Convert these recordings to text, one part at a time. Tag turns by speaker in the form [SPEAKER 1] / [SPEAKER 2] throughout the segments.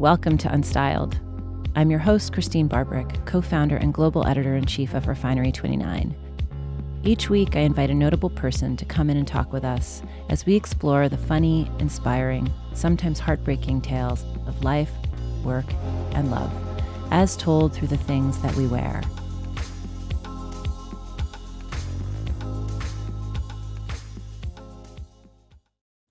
[SPEAKER 1] Welcome to Unstyled. I'm your host, Christene Barberich, co founder and global editor in chief of Refinery 29. Each week, I invite a notable person to come in and talk with us as we explore the funny, inspiring, sometimes heartbreaking tales of life, work, and love, as told through the things that we wear.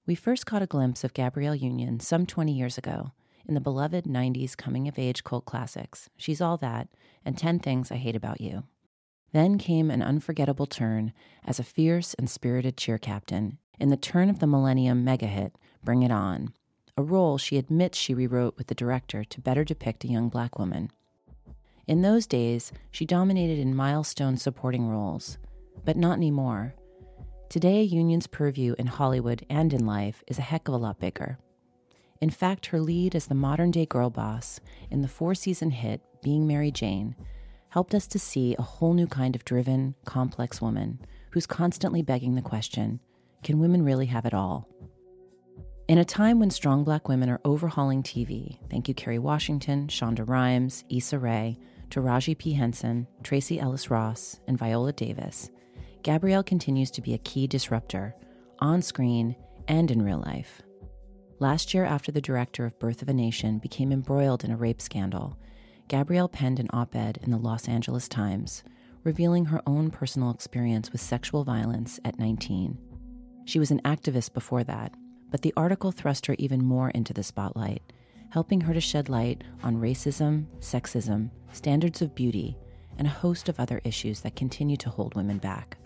[SPEAKER 1] We first caught a glimpse of Gabrielle Union some 20 years ago in the beloved 90s coming of age cult classics, She's All That and 10 Things I Hate About You. Then came an unforgettable turn as a fierce and spirited cheer captain in the turn of the millennium mega hit, Bring It On, a role she admits she rewrote with the director to better depict a young black woman. In those days, she dominated in milestone supporting roles, but not anymore. Today, a Union's purview in Hollywood and in life is a heck of a lot bigger. In fact, her lead as the modern day girl boss in the four season hit Being Mary Jane helped us to see a whole new kind of driven, complex woman who's constantly begging the question can women really have it all? In a time when strong black women are overhauling TV, thank you, Kerry Washington, Shonda Rhimes, Issa Rae, Taraji P. Henson, Tracee Ellis Ross, and Viola Davis, Gabrielle continues to be a key disruptor, on screen and in real life. Last year, after the director of Birth of a Nation became embroiled in a rape scandal, Gabrielle penned an op ed in the Los Angeles Times, revealing her own personal experience with sexual violence at 19. She was an activist before that, but the article thrust her even more into the spotlight, helping her to shed light on racism, sexism, standards of beauty, and a host of other issues that continue to hold women back.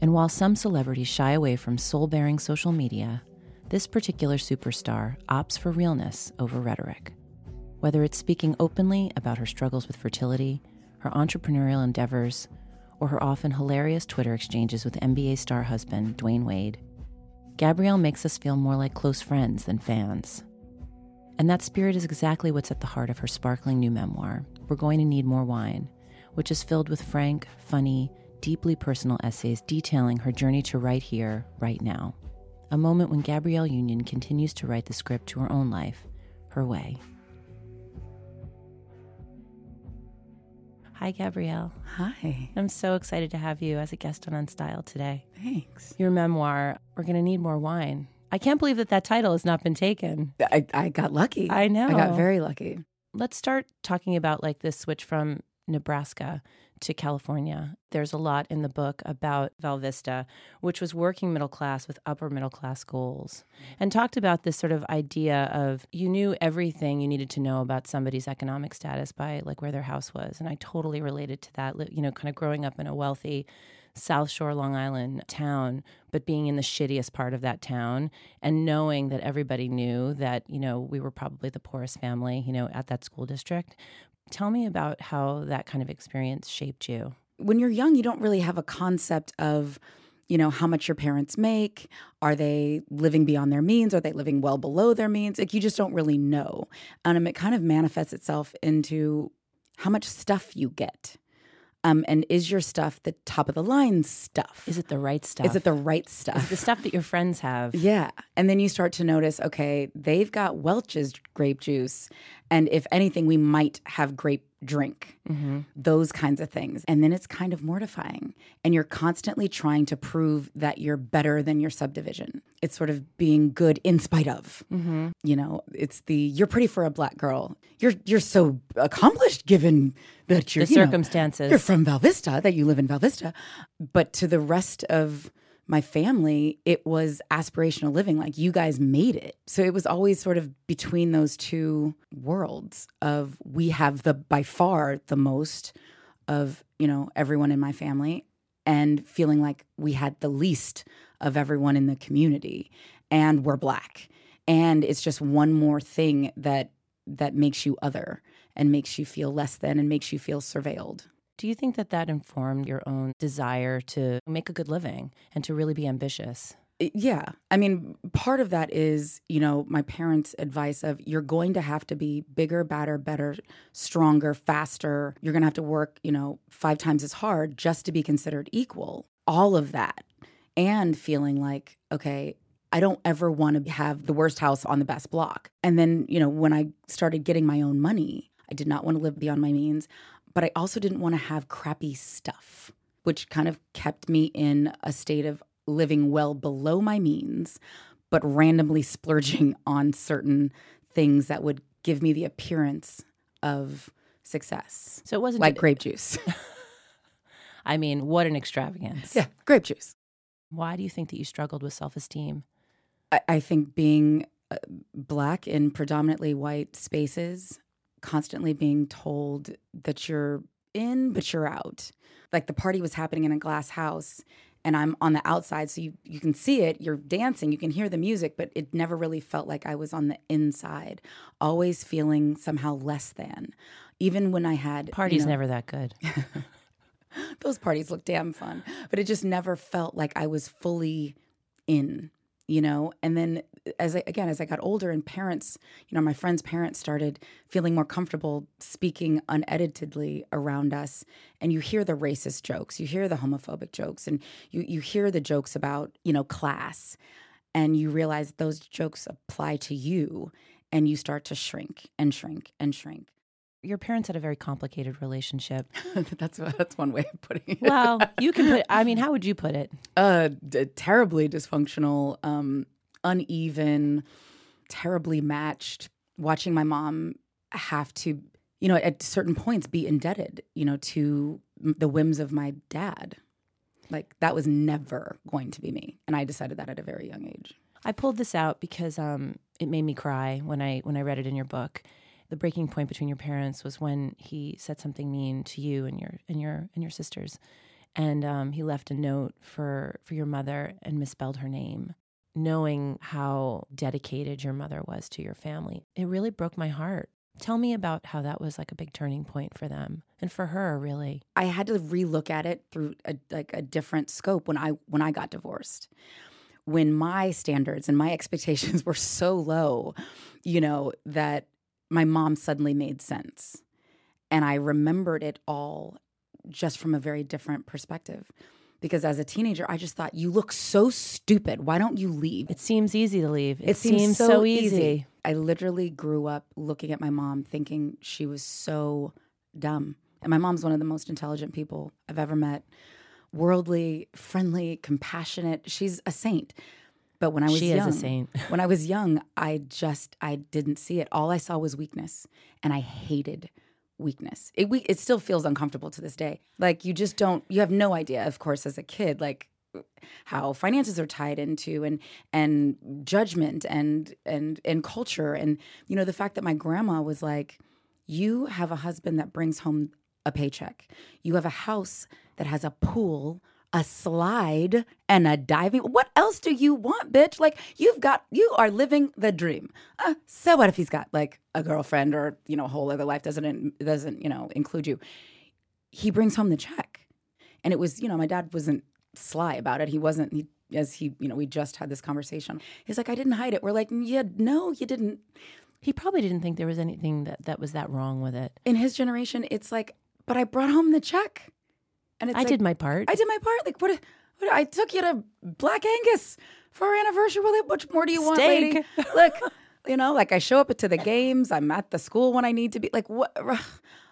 [SPEAKER 1] And while some celebrities shy away from soul bearing social media, this particular superstar opts for realness over rhetoric. Whether it's speaking openly about her struggles with fertility, her entrepreneurial endeavors, or her often hilarious Twitter exchanges with NBA star husband Dwyane Wade, Gabrielle makes us feel more like close friends than fans. And that spirit is exactly what's at the heart of her sparkling new memoir, We're Going to Need More Wine, which is filled with frank, funny, deeply personal essays detailing her journey to right here, right now. A moment when Gabrielle Union continues to write the script to her own life, her way. Hi, Gabrielle.
[SPEAKER 2] Hi.
[SPEAKER 1] I'm so excited to have you as a guest on Unstyled today.
[SPEAKER 2] Thanks.
[SPEAKER 1] Your memoir, We're to Need More Wine. I can't believe that that title has not been taken.
[SPEAKER 2] I, I got lucky.
[SPEAKER 1] I know.
[SPEAKER 2] I got very lucky.
[SPEAKER 1] Let's start talking about like this switch from Nebraska to California. There's a lot in the book about Val Vista, which was working middle class with upper middle class goals, mm-hmm. and talked about this sort of idea of you knew everything you needed to know about somebody's economic status by like where their house was. And I totally related to that, you know, kind of growing up in a wealthy South Shore, Long Island town, but being in the shittiest part of that town and knowing that everybody knew that, you know, we were probably the poorest family, you know, at that school district. Tell me about how that kind of experience shaped you.
[SPEAKER 2] When you're young, you don't really have a concept of, you know, how much your parents make. Are they living beyond their means? Are they living well below their means? Like, you just don't really know. And um, it kind of manifests itself into how much stuff you get. Um, and is your stuff the top of the line stuff?
[SPEAKER 1] Is it the right stuff?
[SPEAKER 2] Is it the right stuff?
[SPEAKER 1] Is the stuff that your friends have?
[SPEAKER 2] Yeah. And then you start to notice, okay, they've got Welch's grape juice. And if anything, we might have grape drink, mm-hmm. those kinds of things. And then it's kind of mortifying. And you're constantly trying to prove that you're better than your subdivision. It's sort of being good in spite of. Mm-hmm. You know, it's the you're pretty for a black girl. You're you're so accomplished given that you're
[SPEAKER 1] the you circumstances. Know,
[SPEAKER 2] you're from Val Vista, that you live in Val Vista. But to the rest of my family, it was aspirational living. Like you guys made it. So it was always sort of between those two worlds of we have the by far the most of, you know, everyone in my family and feeling like we had the least of everyone in the community and we're black. And it's just one more thing that that makes you other and makes you feel less than and makes you feel surveilled.
[SPEAKER 1] Do you think that that informed your own desire to make a good living and to really be ambitious?
[SPEAKER 2] Yeah. I mean, part of that is, you know, my parents' advice of you're going to have to be bigger, badder, better, stronger, faster. You're going to have to work, you know, five times as hard just to be considered equal. All of that. And feeling like, okay, I don't ever want to have the worst house on the best block. And then, you know, when I started getting my own money, I did not want to live beyond my means, but I also didn't want to have crappy stuff, which kind of kept me in a state of living well below my means, but randomly splurging on certain things that would give me the appearance of success.
[SPEAKER 1] So it wasn't
[SPEAKER 2] like grape juice.
[SPEAKER 1] I mean, what an extravagance.
[SPEAKER 2] Yeah, grape juice.
[SPEAKER 1] Why do you think that you struggled with self esteem?
[SPEAKER 2] I, I, think being uh, black in predominantly white spaces, constantly being told that you're in, but you're out. Like the party was happening in a glass house and I'm on the outside, so you, you can see it, you're dancing, you can hear the music, but it never really felt like I was on the inside, always feeling somehow less than. Even when I had
[SPEAKER 1] parties
[SPEAKER 2] you know,
[SPEAKER 1] never that good.
[SPEAKER 2] those parties look damn fun, but it just never felt like I was fully in, you know? And then uh, as I, again, as I got older and parents, you know, my friends' parents started feeling more comfortable speaking uneditedly around us. And you hear the racist jokes, you hear the homophobic jokes, and you, you hear the jokes about, you know, class. And you realize those jokes apply to you. And you start to shrink and shrink and shrink
[SPEAKER 1] your parents had a very complicated relationship.
[SPEAKER 2] that's that's one way of putting it.
[SPEAKER 1] well, you can put. I mean, how would you put it?
[SPEAKER 2] Uh, d- terribly dysfunctional, um, uneven, terribly matched. Watching my mom have to, you know, at certain points be indebted, you know, to the whims of my dad. Like that was never going to be me, and I decided that at a very young age.
[SPEAKER 1] I pulled this out because um, it made me cry when I when I read it in your book the breaking point between your parents was when he said something mean to you and your and your and your sisters, and um, he left a note for for your mother and misspelled her name. Knowing how dedicated your mother was to your family, it really broke my heart. Tell me about how that was like a big turning point for them and for her, really.
[SPEAKER 2] I had to relook at it through a, like a different scope when I when I got divorced when my standards and my expectations were so low, you know, that my mom suddenly made sense. And I remembered it all just from a very different perspective. Because as a teenager, I just thought, you look so stupid. Why don't you leave?
[SPEAKER 1] It seems easy to leave.
[SPEAKER 2] It, it seems, seems, so, easy. easy. I literally grew up looking at my mom thinking she was so dumb. And my mom's one of the most intelligent people I've ever met. Worldly, friendly, compassionate. She's a saint. But when I was
[SPEAKER 1] she
[SPEAKER 2] young,
[SPEAKER 1] is a saint.
[SPEAKER 2] when I was young, I just I didn't see it. All I saw was weakness, and I hated weakness. It we, it still feels uncomfortable to this day. Like you just don't. You have no idea, of course, as a kid, like how finances are tied into and and judgment and and and culture and you know the fact that my grandma was like you have a husband that brings home a paycheck you have a house that has a pool a slide and a diving. What else do you want, bitch? Like you've got, you are living the dream. Uh, so what if he's got like a girlfriend or you know a whole other life doesn't doesn't you know include you? He brings home the check, and it was you know my dad wasn't sly about it. He wasn't. He as he you know we just had this conversation. He's like I didn't hide it. We're like yeah no you didn't.
[SPEAKER 1] He probably didn't think there was anything that that was that wrong with it.
[SPEAKER 2] In his generation, it's like, but I brought home the check.
[SPEAKER 1] And I like, did my part.
[SPEAKER 2] I did my part. Like what? What? I took you to Black Angus for our anniversary. Well, much more do you want,
[SPEAKER 1] Steak.
[SPEAKER 2] lady? Look, you know, like I show up to the games. I'm at the school when I need to be. Like what?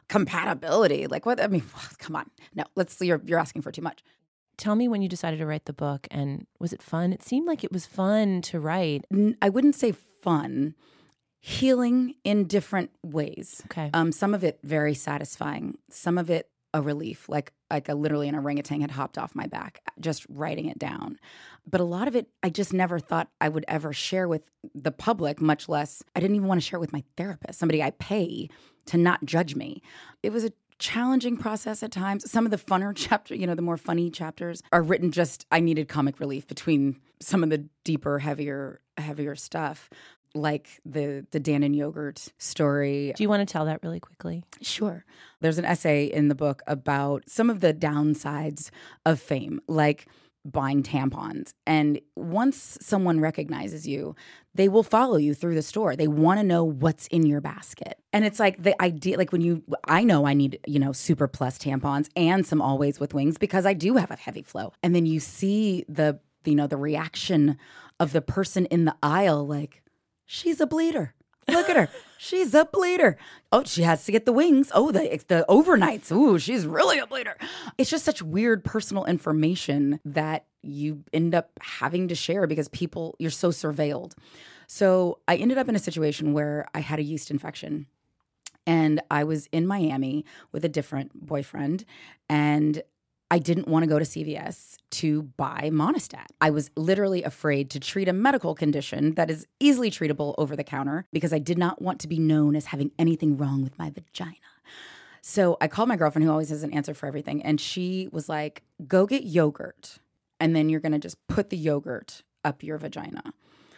[SPEAKER 2] Compatibility. Like what? I mean, come on. No, let's. You're you're asking for too much.
[SPEAKER 1] Tell me when you decided to write the book, and was it fun? It seemed like it was fun to write.
[SPEAKER 2] I wouldn't say fun healing in different ways.
[SPEAKER 1] Okay.
[SPEAKER 2] Um, some of it very satisfying. Some of it a relief, like like a literally an orangutan had hopped off my back just writing it down. But a lot of it I just never thought I would ever share with the public, much less I didn't even want to share it with my therapist, somebody I pay to not judge me. It was a challenging process at times. Some of the funner chapter, you know, the more funny chapters are written just I needed comic relief between some of the deeper, heavier, heavier stuff like the the Dannon yogurt story.
[SPEAKER 1] Do you want to tell that really quickly?
[SPEAKER 2] Sure. There's an essay in the book about some of the downsides of fame, like buying tampons. And once someone recognizes you, they will follow you through the store. They want to know what's in your basket. And it's like the idea like when you I know I need, you know, super plus tampons and some always with wings because I do have a heavy flow. And then you see the you know the reaction of the person in the aisle, like, she's a bleeder. Look at her. She's a bleeder. Oh, she has to get the wings. Oh, the the overnights. Ooh, she's really a bleeder. It's just such weird personal information that you end up having to share because people you're so surveilled. So I ended up in a situation where I had a yeast infection. And I was in Miami with a different boyfriend, and I didn't want to go to CVS to buy Monistat. I was literally afraid to treat a medical condition that is easily treatable over the counter because I did not want to be known as having anything wrong with my vagina. So I called my girlfriend, who always has an answer for everything, and she was like, go get yogurt, and then you're gonna just put the yogurt up your vagina.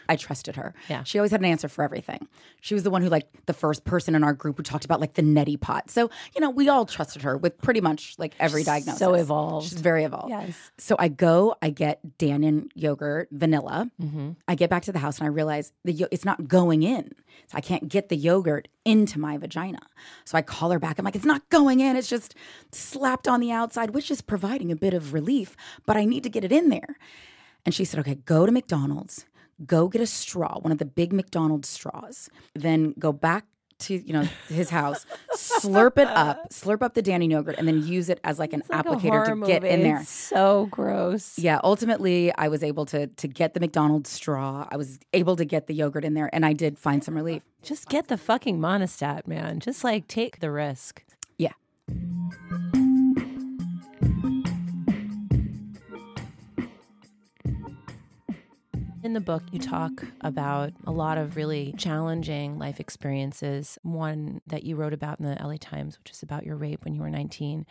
[SPEAKER 2] I trusted her.
[SPEAKER 1] Yeah.
[SPEAKER 2] She always had an answer for everything. She was the one who, like, the first person in our group who talked about, like, the neti pot. So, you know, we all trusted her with pretty much, like, every diagnosis.
[SPEAKER 1] So evolved.
[SPEAKER 2] She's very evolved.
[SPEAKER 1] Yes.
[SPEAKER 2] So I go, I get Dannon yogurt, vanilla.
[SPEAKER 1] Mm-hmm.
[SPEAKER 2] I get back to the house and I realize the yo- it's not going in. So I can't get the yogurt into my vagina. So I call her back. I'm like, it's not going in. It's just slapped on the outside, which is providing a bit of relief, but I need to get it in there. And she said, okay, go to McDonald's, go get a straw, one of the big McDonald's straws, then go back to you know his house, slurp it up, slurp up the Dannon yogurt, and then use it as like an
[SPEAKER 1] Like
[SPEAKER 2] applicator to get in there.
[SPEAKER 1] It's so gross.
[SPEAKER 2] Yeah, ultimately, I was able to to get the McDonald's straw. I was able to get the yogurt in there, and I did find some relief.
[SPEAKER 1] Just get the fucking Monistat, man. Just like take the risk.
[SPEAKER 2] Yeah.
[SPEAKER 1] In the book, you talk about a lot of really challenging life experiences. One that you wrote about in the LA Times, which is about your rape when you were 19.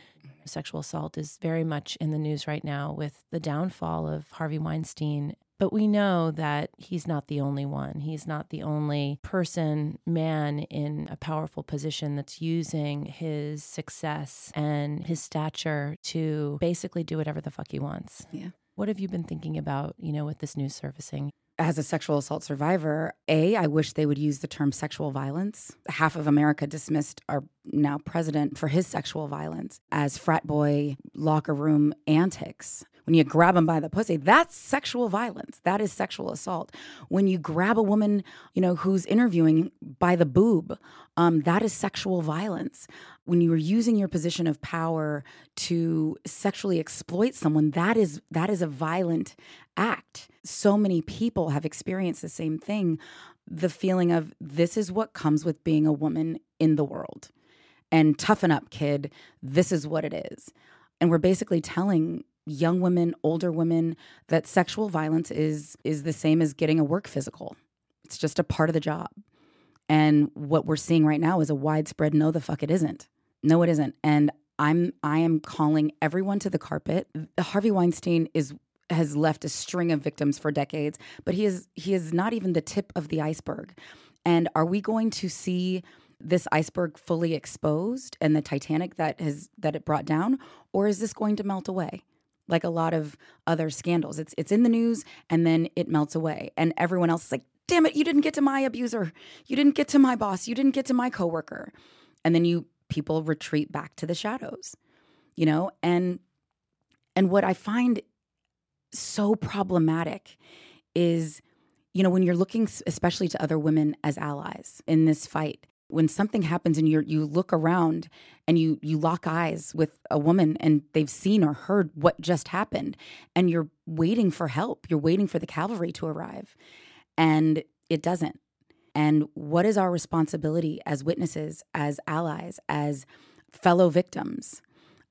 [SPEAKER 1] Sexual assault is very much in the news right now with the downfall of Harvey Weinstein. But we know that he's not the only one. He's not the only person, man in a powerful position that's using his success and his stature to basically do whatever the fuck he wants.
[SPEAKER 2] Yeah.
[SPEAKER 1] What have you been thinking about, you know, with this news surfacing?
[SPEAKER 2] As a sexual assault survivor, A, I wish they would use the term sexual violence. Half of America dismissed our now president for his sexual violence as frat boy locker room antics. When you grab him by the pussy, that's sexual violence. That is sexual assault. When you grab a woman, you know, who's interviewing by the boob, um, that is sexual violence. When you are using your position of power to sexually exploit someone, that is that is a violent act. So many people have experienced the same thing, the feeling of this is what comes with being a woman in the world. And toughen up, kid. This is what it is. And we're basically telling young women, older women that sexual violence is is the same as getting a work physical. It's just a part of the job. And what we're seeing right now is a widespread no the fuck it isn't. No it isn't. And I'm I am calling everyone to the carpet. Harvey Weinstein is has left a string of victims for decades, but he is he is not even the tip of the iceberg. And are we going to see this iceberg fully exposed and the Titanic that has that it brought down, or is this going to melt away? Like a lot of other scandals. It's it's in the news and then it melts away. And everyone else is like, damn it, you didn't get to my abuser. You didn't get to my boss. You didn't get to my coworker. And then you people retreat back to the shadows. You know, and and what I find so problematic is you know when you're looking especially to other women as allies in this fight when something happens and you you look around and you you lock eyes with a woman and they've seen or heard what just happened and you're waiting for help you're waiting for the cavalry to arrive and it doesn't and what is our responsibility as witnesses as allies as fellow victims?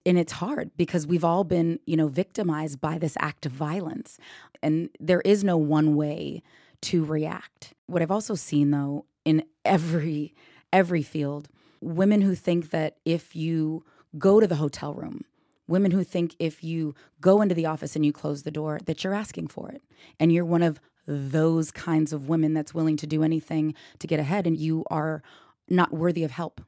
[SPEAKER 2] And it's hard because we've all been you know victimized by this act of violence. And there is no one way to react. What i've also seen though in every every field women who think that if you go to the hotel room women who think if you go into the office and you close the door that you're asking for it. And you're one of those kinds of women that's willing to do anything to get ahead and you are not worthy of help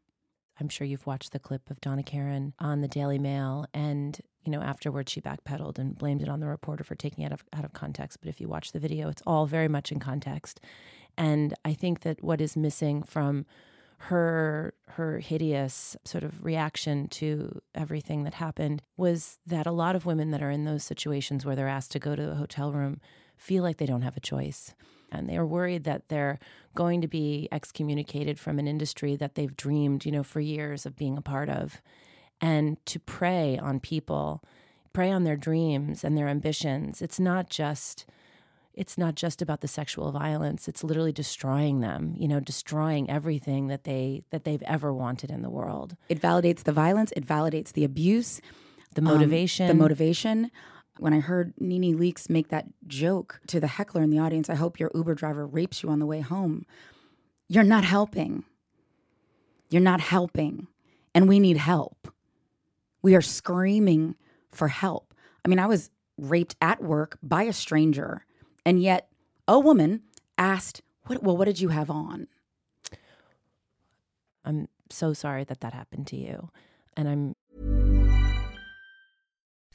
[SPEAKER 1] I'm sure you've watched the clip of Donna Karan on the Daily Mail, and you know afterwards she backpedaled and blamed it on the reporter for taking it out of out of context. But if you watch the video, it's all very much in context. And I think that what is missing from her her hideous sort of reaction to everything that happened was that a lot of women that are in those situations where they're asked to go to a hotel room feel like they don't have a choice. And they are worried that they're going to be excommunicated from an industry that they've dreamed, you know, for years of being a part of. And to prey on people, prey on their dreams and their ambitions. It's not just it's not just about the sexual violence it's literally destroying them you know destroying everything that they that they've ever wanted in the world
[SPEAKER 2] it validates the violence it validates the abuse
[SPEAKER 1] the motivation
[SPEAKER 2] um, the motivation when I heard Nene Leakes make that joke to the heckler in the audience, I hope your Uber driver rapes you on the way home. You're not helping. You're not helping. And we need help. We are screaming for help. I mean, I was raped at work by a stranger and yet, a woman asked, what, Well, what did you have on?
[SPEAKER 1] I'm so sorry that that happened to you. And I'm.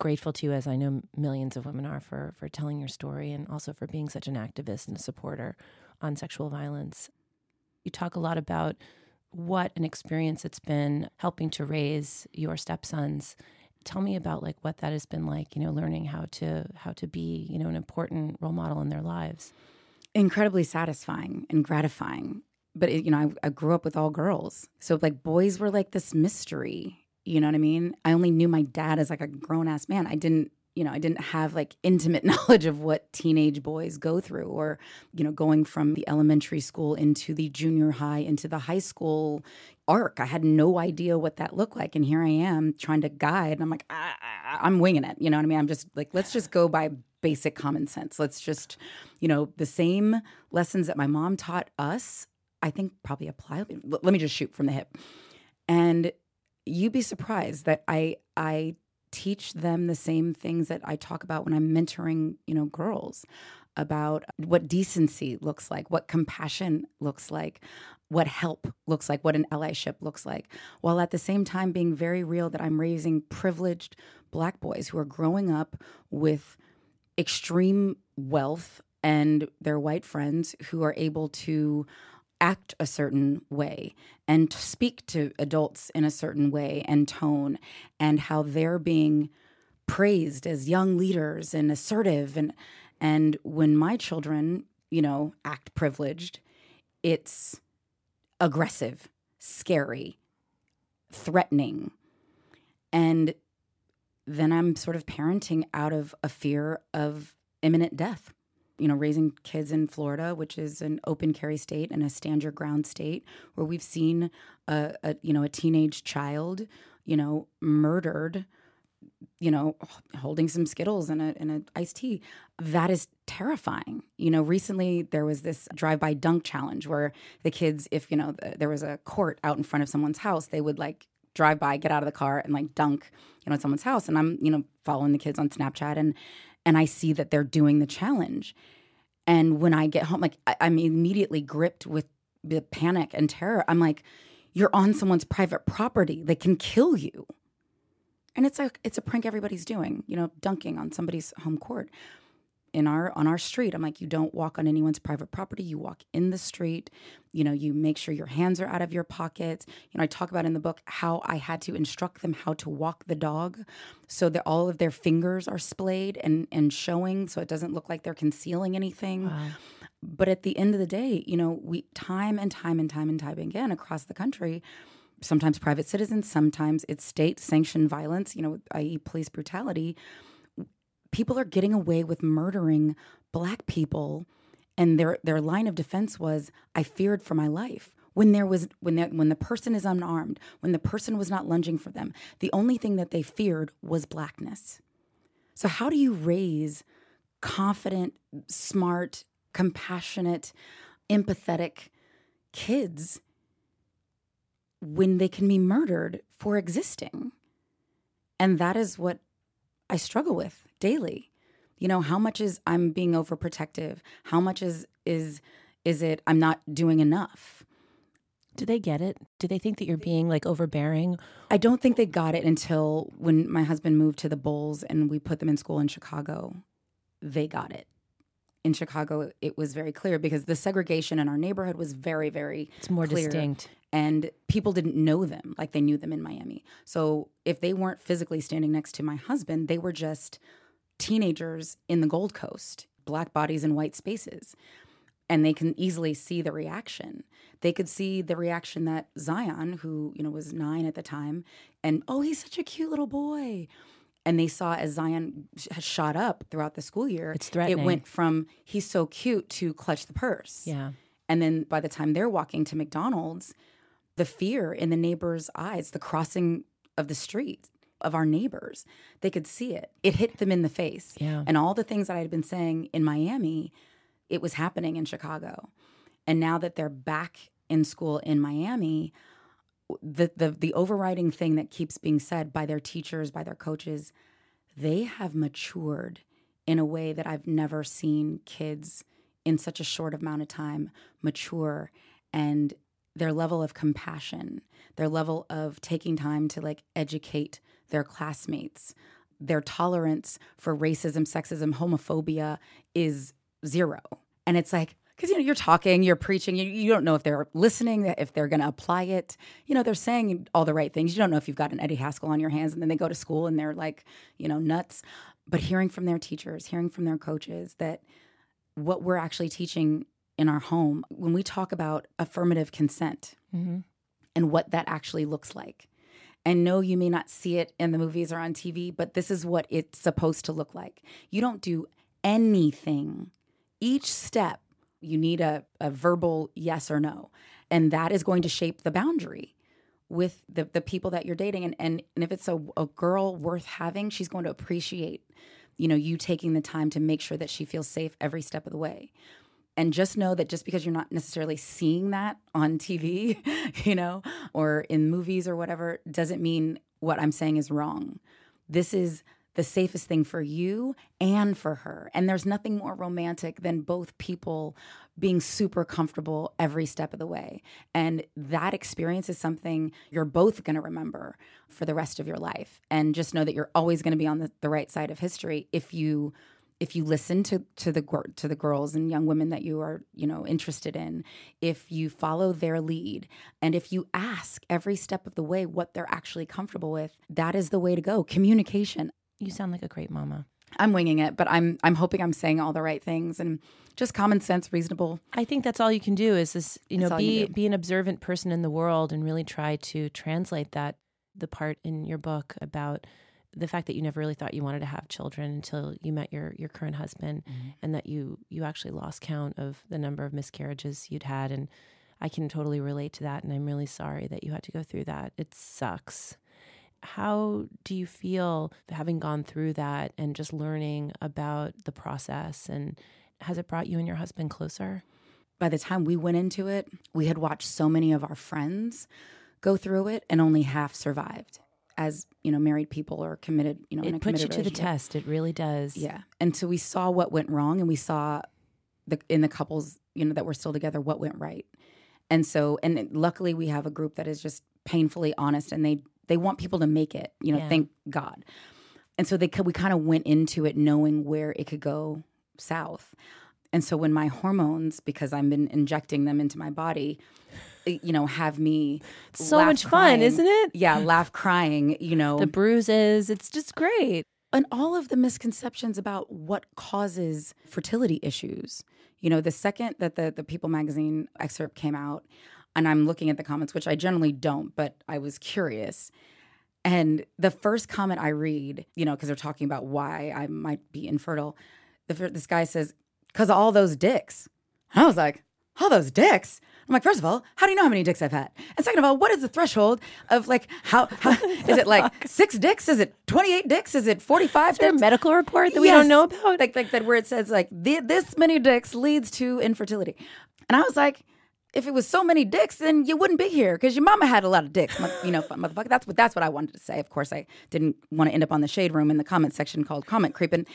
[SPEAKER 1] Grateful to you as I know millions of women are for for telling your story and also for being such an activist and a supporter on sexual violence. You talk a lot about what an experience it's been helping to raise your stepsons. Tell me about like what that has been like you know learning how to how to be you know an important role model in their lives.
[SPEAKER 2] Incredibly satisfying and gratifying. But it, you know I, I grew up with all girls. So like boys were like this mystery you know what i mean i only knew my dad as like a grown-ass man i didn't you know, I didn't have like intimate knowledge of what teenage boys go through or, you know, going from the elementary school into the junior high into the high school arc. I had no idea what that looked like. And here I am trying to guide. And I'm like, ah, I'm winging it. You know what I mean? I'm just like, let's just go by basic common sense. Let's just, you know, the same lessons that my mom taught us, I think probably apply. Let me just shoot from the hip. And you'd be surprised that I, I, teach them the same things that I talk about when I'm mentoring, you know, girls about what decency looks like, what compassion looks like, what help looks like, what an allyship looks like, while at the same time being very real that I'm raising privileged black boys who are growing up with extreme wealth and their white friends who are able to act a certain way and speak to adults in a certain way and tone and how they're being praised as young leaders and assertive and and when my children you know act privileged it's aggressive scary threatening. And then i'm sort of parenting out of a fear of imminent death you know, raising kids in Florida, which is an open carry state and a stand your ground state, where we've seen a, a you know a teenage child, you know, murdered, you know, holding some Skittles and a and a iced tea. That is terrifying. You know, recently there was this drive by dunk challenge where the kids, if you know, the, there was a court out in front of someone's house, they would like drive by, get out of the car, and like dunk, you know, at someone's house. And I'm, you know, following the kids on Snapchat and and I see that they're doing the challenge. And when I get home, like I, I'm immediately gripped with the panic and terror. I'm like, you're on someone's private property. They can kill you. And it's a it's a prank everybody's doing, you know, dunking on somebody's home court in our on our street. I'm like you don't walk on anyone's private property. You walk in the street. You know you make sure your hands are out of your pockets. You know i talk about in the book how i had to instruct them how to walk the dog so that all of their fingers are splayed and and showing so it doesn't look like they're concealing anything. Wow. but at the end of the day you know we time and time and time and time again across the country sometimes private citizens sometimes it's state sanctioned violence you know i.e police brutality people are getting away with murdering black people and their their line of defense was I feared for my life. When there was when when the person is unarmed, when the person was not lunging for them, the only thing that they feared was blackness. So how do you raise confident, smart, compassionate, empathetic kids when they can be murdered for existing? And that is what I struggle with daily. You know, how much is I'm being overprotective? How much is is is it I'm not doing enough?
[SPEAKER 1] Do they get it? Do they think that you're being like overbearing?
[SPEAKER 2] I don't think they got it until when my husband moved to the Bulls and we put them in school in Chicago. They got it. In Chicago, it was very clear because the segregation in our neighborhood was very, very
[SPEAKER 1] It's more
[SPEAKER 2] clear.
[SPEAKER 1] distinct.
[SPEAKER 2] and people didn't know them like they knew them in Miami. So if they weren't physically standing next to my husband, they were just teenagers in the Gold Coast, black bodies in white spaces. And they can easily see the reaction. They could see the reaction that Zion, who, you know, was 9 at the time, and oh, he's such a cute little boy. And they saw as Zion has shot up throughout the school year,
[SPEAKER 1] It's
[SPEAKER 2] it went from he's so cute to clutch the purse.
[SPEAKER 1] Yeah.
[SPEAKER 2] And then by the time they're walking to McDonald's, the fear in the neighbors' eyes, the crossing of the street of our neighbors, they could see it. It hit them in the face.
[SPEAKER 1] Yeah.
[SPEAKER 2] And all the things that I had been saying in Miami, it was happening in Chicago. And now that they're back in school in Miami, the, the the overriding thing that keeps being said by their teachers, by their coaches, they have matured in a way that I've never seen kids in such a short amount of time mature and their level of compassion, their level of taking time to like educate their classmates, their tolerance for racism, sexism, homophobia is zero. And it's like, because you know you're talking, you're preaching, you, you don't know if they're listening, if they're going to apply it. You know they're saying all the right things. You don't know if you've got an Eddie Haskell on your hands, and then they go to school and they're like, you know, nuts. But hearing from their teachers, hearing from their coaches that what we're actually teaching in our home when we talk about affirmative consent
[SPEAKER 1] Mm-hmm.
[SPEAKER 2] and what that actually looks like. And no, you may not see it in the movies or on TV, but this is what it's supposed to look like. You don't do anything. Each step, you need a, a verbal yes or no. And that is going to shape the boundary with the, the people that you're dating. And, and, and if it's a, a girl worth having, she's going to appreciate, you know, you taking the time to make sure that she feels safe every step of the way and just know that just because you're not necessarily seeing that on TV, you know, or in movies or whatever, doesn't mean what I'm saying is wrong. This is the safest thing for you and for her. And there's nothing more romantic than both people being super comfortable every step of the way. And that experience is something you're both going to remember for the rest of your life. And just know that you're always going to be on the, the right side of history if you if you listen to to the to the girls and young women that you are you know interested in if you follow their lead and if you ask every step of the way what they're actually comfortable with that is the way to go. Communication.
[SPEAKER 1] You sound like a great mama.
[SPEAKER 2] i'm winging it but i'm i'm hoping i'm saying all the right things and just common sense reasonable.
[SPEAKER 1] I think that's all you can do is this, you
[SPEAKER 2] That's
[SPEAKER 1] know,
[SPEAKER 2] all you
[SPEAKER 1] be be an observant person in the world and really try to translate that the part in your book about the fact that you never really thought you wanted to have children until you met your your current husband mm-hmm. and that you you actually lost count of the number of miscarriages you'd had and I can totally relate to that and I'm really sorry that you had to go through that. It sucks. How do you feel having gone through that and just learning about the process and has it brought you and your husband closer?
[SPEAKER 2] by the time we went into it we had watched so many of our friends go through it and only half survived as you know married people or committed you know in a
[SPEAKER 1] it puts you to the test. It really does.
[SPEAKER 2] Yeah. And so we saw what went wrong and we saw the in the couples, you know, that were still together what went right. And so and luckily we have a group that is just painfully honest and they they want people to make it, you know,
[SPEAKER 1] Yeah.
[SPEAKER 2] thank God. And so they could, we kind of went into it knowing where it could go south. And so when my hormones because I've been injecting them into my body, eh, you know, have me
[SPEAKER 1] So
[SPEAKER 2] laugh
[SPEAKER 1] much fun,
[SPEAKER 2] crying.
[SPEAKER 1] isn't it?
[SPEAKER 2] Yeah, laugh crying, you know
[SPEAKER 1] The bruises. It's just great.
[SPEAKER 2] and all of the misconceptions about what causes fertility issues. You know, the second that the the People magazine excerpt came out, and I'm looking at the comments, which I generally don't, but I was curious. And the first comment I read, you know, because they're talking about why I might be infertile, the, this guy says, "Cause of all those dicks." And I was like, "All those dicks." I'm like, first of all, how do you know how many dicks I've had? And second of all, what is the threshold of like how, how is it like six dicks? Is it 28 dicks? Is it 45
[SPEAKER 1] Is there a medical report that we don't know about?
[SPEAKER 2] Like like that where it says like "Thi- this many dicks leads to infertility. And I was like, if it was so many dicks, then you wouldn't be here because your mama had a lot of dicks. You know, motherfucker. That's what that's what I wanted to say. Of course, I didn't want to end up on the shade room in the comment section called comment creeping.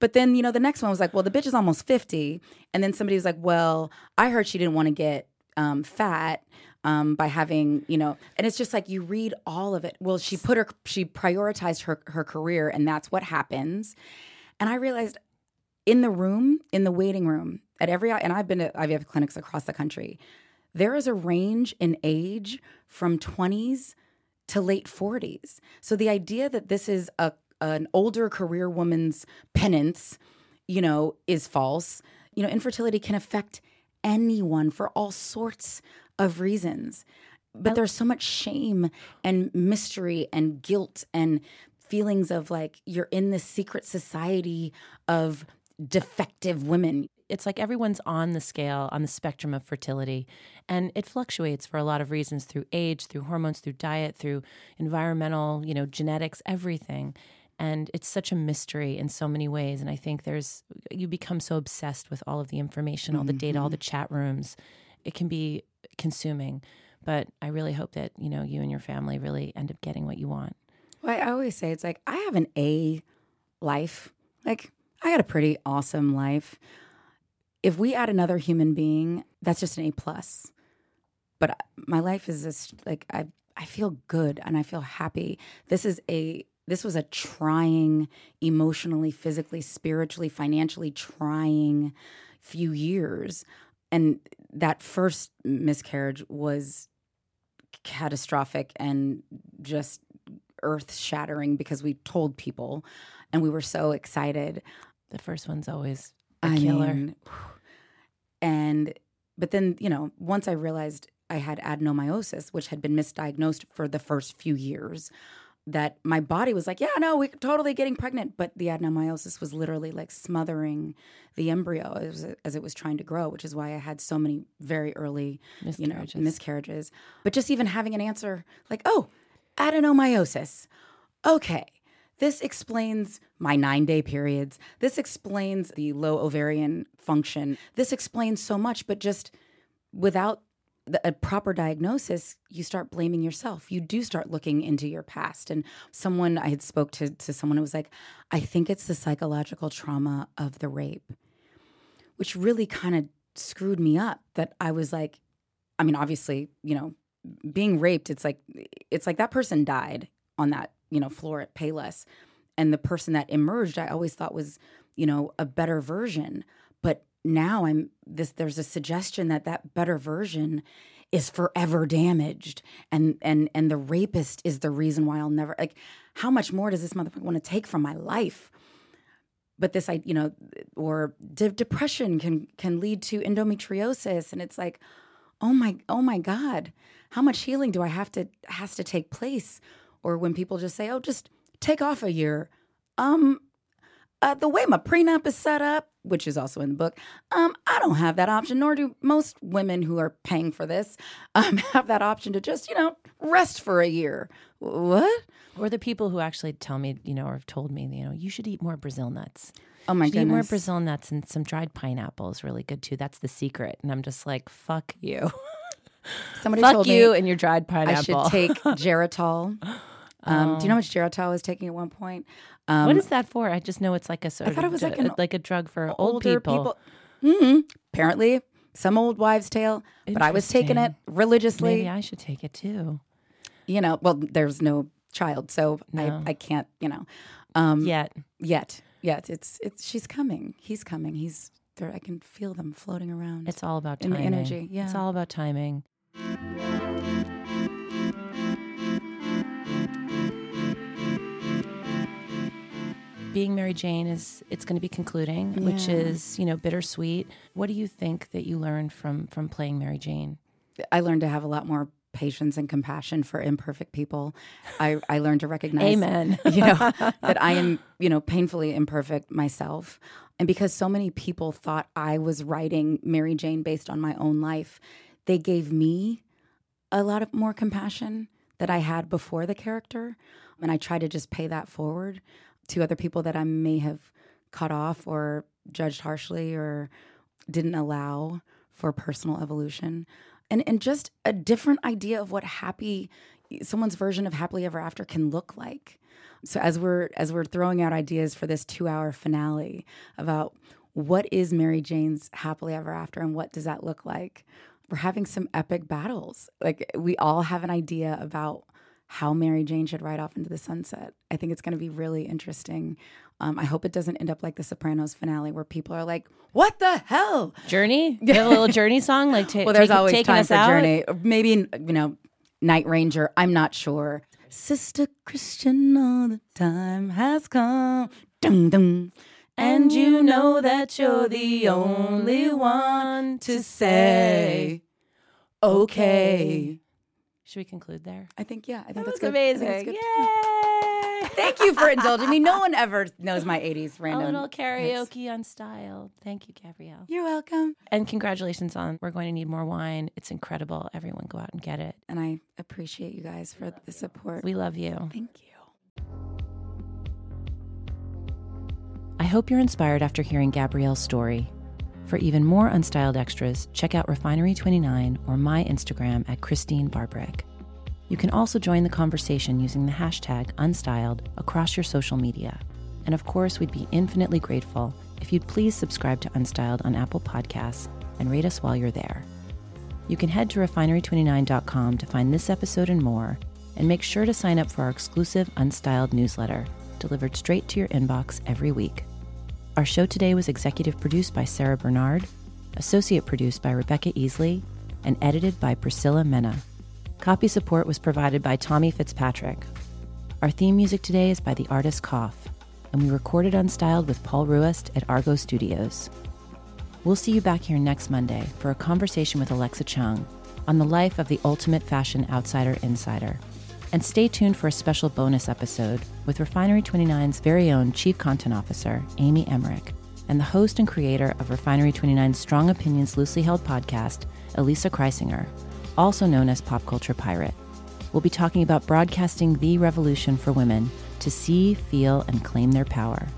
[SPEAKER 2] But then, you know, the next one was like, well, the bitch is almost 50. And then somebody was like, well, I heard she didn't want to get um, fat. Um, by having you know and it's just like you read all of it well she put her she prioritized her her career and that's what happens and i realized in the room in the waiting room at every and i've been to ivf clinics across the country there is a range in age from 20s to late 40s so the idea that this is a an older career woman's penance you know is false you know infertility can affect anyone for all sorts of reasons. But there's so much shame and mystery and guilt and feelings of like you're in this secret society of defective women.
[SPEAKER 1] It's like everyone's on the scale, on the spectrum of fertility, and it fluctuates for a lot of reasons through age, through hormones, through diet, through environmental, you know, genetics, everything and it's such a mystery in so many ways and i think there's you become so obsessed with all of the information all the data all the
[SPEAKER 2] Mm-hmm.
[SPEAKER 1] chat rooms it can be consuming but i really hope that you know you and your family really end up getting what you want
[SPEAKER 2] Well, I always say it's like I have an A life. Like I got a pretty awesome life. If we add another human being, that's just an A plus. But uh, my life is just like I I feel good and I feel happy. This is a this was a trying emotionally, physically, spiritually, financially trying few years. And that first miscarriage was catastrophic and just earth shattering because we told people and we were so excited.
[SPEAKER 1] the first one's always a
[SPEAKER 2] I
[SPEAKER 1] killer
[SPEAKER 2] mean, and but then, you know, once I realized I had adenomyosis, which had been misdiagnosed for the first few years, that my body was like, yeah, no, we're totally getting pregnant. But the adenomyosis was literally like smothering the embryo as, as it was trying to grow, which is why I had so many very early you know,
[SPEAKER 1] Miscarriages.
[SPEAKER 2] miscarriages. But just even having an answer like, oh, adenomyosis. Okay. This explains my nine day periods. This explains the low ovarian function. This explains so much, but just without a proper diagnosis, you start blaming yourself. You do start looking into your past. And someone I had spoke to to someone who was like, I think it's the psychological trauma of the rape, which really kind of screwed me up. That I was like, I mean, obviously, you know, being raped, it's like it's like that person died on that you know floor at Payless, and the person that emerged, I always thought was you know a better version, but now I'm this. There's a suggestion that that better version is forever damaged, and and and the rapist is the reason why I'll never like. How much more does this motherfucker want to take from my life? but this i you know or de- depression can can lead to endometriosis and it's like oh my oh my god how much healing do i have to has to take place or when people just say oh just take off a year um uh, the way my prenup is set up which is also in the book um i don't have that option nor do most women who are paying for this um have that option to just you know rest for a year. What?
[SPEAKER 1] Or the people who actually tell me you know or have told me you know you should eat more brazil nuts.
[SPEAKER 2] Oh my
[SPEAKER 1] You should eat more brazil nuts and some dried pineapple is really good too. That's the secret. And i'm just like fuck you.
[SPEAKER 2] Somebody
[SPEAKER 1] fuck
[SPEAKER 2] told
[SPEAKER 1] you
[SPEAKER 2] me
[SPEAKER 1] and your dried pineapple
[SPEAKER 2] I should take Geritol. Um, Do you know how much Geritol I was taking at one point? Um,
[SPEAKER 1] what is that for? I just know it's like a sort
[SPEAKER 2] thought
[SPEAKER 1] of
[SPEAKER 2] it was like an
[SPEAKER 1] like a drug for old
[SPEAKER 2] older
[SPEAKER 1] people.
[SPEAKER 2] Hmm. apparently, some old wives' tale, but I was taking it religiously.
[SPEAKER 1] Maybe I should take it too.
[SPEAKER 2] You know, well, there's no child, so
[SPEAKER 1] No.
[SPEAKER 2] I, I can't. You know, um,
[SPEAKER 1] Yet
[SPEAKER 2] yet, yet it's it's she's coming. He's coming. He's there. I can feel them floating around.
[SPEAKER 1] it's all about
[SPEAKER 2] the
[SPEAKER 1] timing.
[SPEAKER 2] energy,
[SPEAKER 1] it's
[SPEAKER 2] yeah.
[SPEAKER 1] all about timing. Being Mary Jane is it's going to be concluding, which is you know bittersweet. What do you think that you learned from from playing Mary Jane?
[SPEAKER 2] I learned to have a lot more patience and compassion for imperfect people. I I learned to recognize
[SPEAKER 1] Amen.
[SPEAKER 2] you know that I am you know painfully imperfect myself and because so many people thought I was writing Mary Jane based on my own life they gave me a lot of more compassion that I had before the character and I try to just pay that forward to other people that I may have cut off or judged harshly or didn't allow for personal evolution and and just a different idea of what happy someone's version of happily ever after can look like. So as we're as we're throwing out ideas for this 2-hour finale about what is Mary Jane's happily ever after and what does that look like? We're having some epic battles. Like we all have an idea about how Mary Jane should ride off into the sunset. I think it's going to be really interesting. Um, I hope it doesn't end up like the Sopranos finale where people are like, "What the hell?"
[SPEAKER 1] Journey, you have a little Journey song like.
[SPEAKER 2] Ta- well, there's
[SPEAKER 1] take,
[SPEAKER 2] always time for
[SPEAKER 1] out?
[SPEAKER 2] Journey. Maybe you know, Night Ranger. I'm not sure. Sister Christian, all the time has come. Dum dum. And you know that you're the only one to say, okay.
[SPEAKER 1] Should we conclude there?
[SPEAKER 2] I think yeah. I think
[SPEAKER 1] that
[SPEAKER 2] that's
[SPEAKER 1] good.
[SPEAKER 2] amazing.
[SPEAKER 1] That's good. Yay!
[SPEAKER 2] Thank you for indulging me. No one ever knows my '80s random.
[SPEAKER 1] A little karaoke on style. Thank you, Gabrielle.
[SPEAKER 2] You're welcome.
[SPEAKER 1] And congratulations on We're Going to Need More Wine. It's incredible. Everyone go out and get it.
[SPEAKER 2] And I appreciate you guys for the support.
[SPEAKER 1] We love you.
[SPEAKER 2] Thank you.
[SPEAKER 1] I hope you're inspired after hearing Gabrielle's story. For even more unstyled extras, check out Refinery29 or my Instagram at Christene Barberich. You can also join the conversation using the hashtag unstyled across your social media. And of course, we'd be infinitely grateful if you'd please subscribe to Unstyled on Apple Podcasts and rate us while you're there. You can head to refinery29.com to find this episode and more, and make sure to sign up for our exclusive Unstyled newsletter, delivered straight to your inbox every week. Our show today was executive produced by Sarah Bernard, associate produced by Rebecca Easley, and edited by Priscilla Mena. Copy support was provided by Tommy Fitzpatrick. Our theme music today is by the artist Cough, and we recorded Unstyled with Paul Ruest at Argo Studios. We'll see you back here next Monday for a conversation with Alexa Chung on the life of the ultimate fashion outsider insider. And stay tuned for a special bonus episode with Refinery 29's very own Chief Content Officer, Amy Emmerich, and the host and creator of Refinery 29's Strong Opinions Loosely Held podcast, Elisa Kreisinger, also known as Pop Culture Pirate. We'll be talking about broadcasting the revolution for women to see, feel, and claim their power.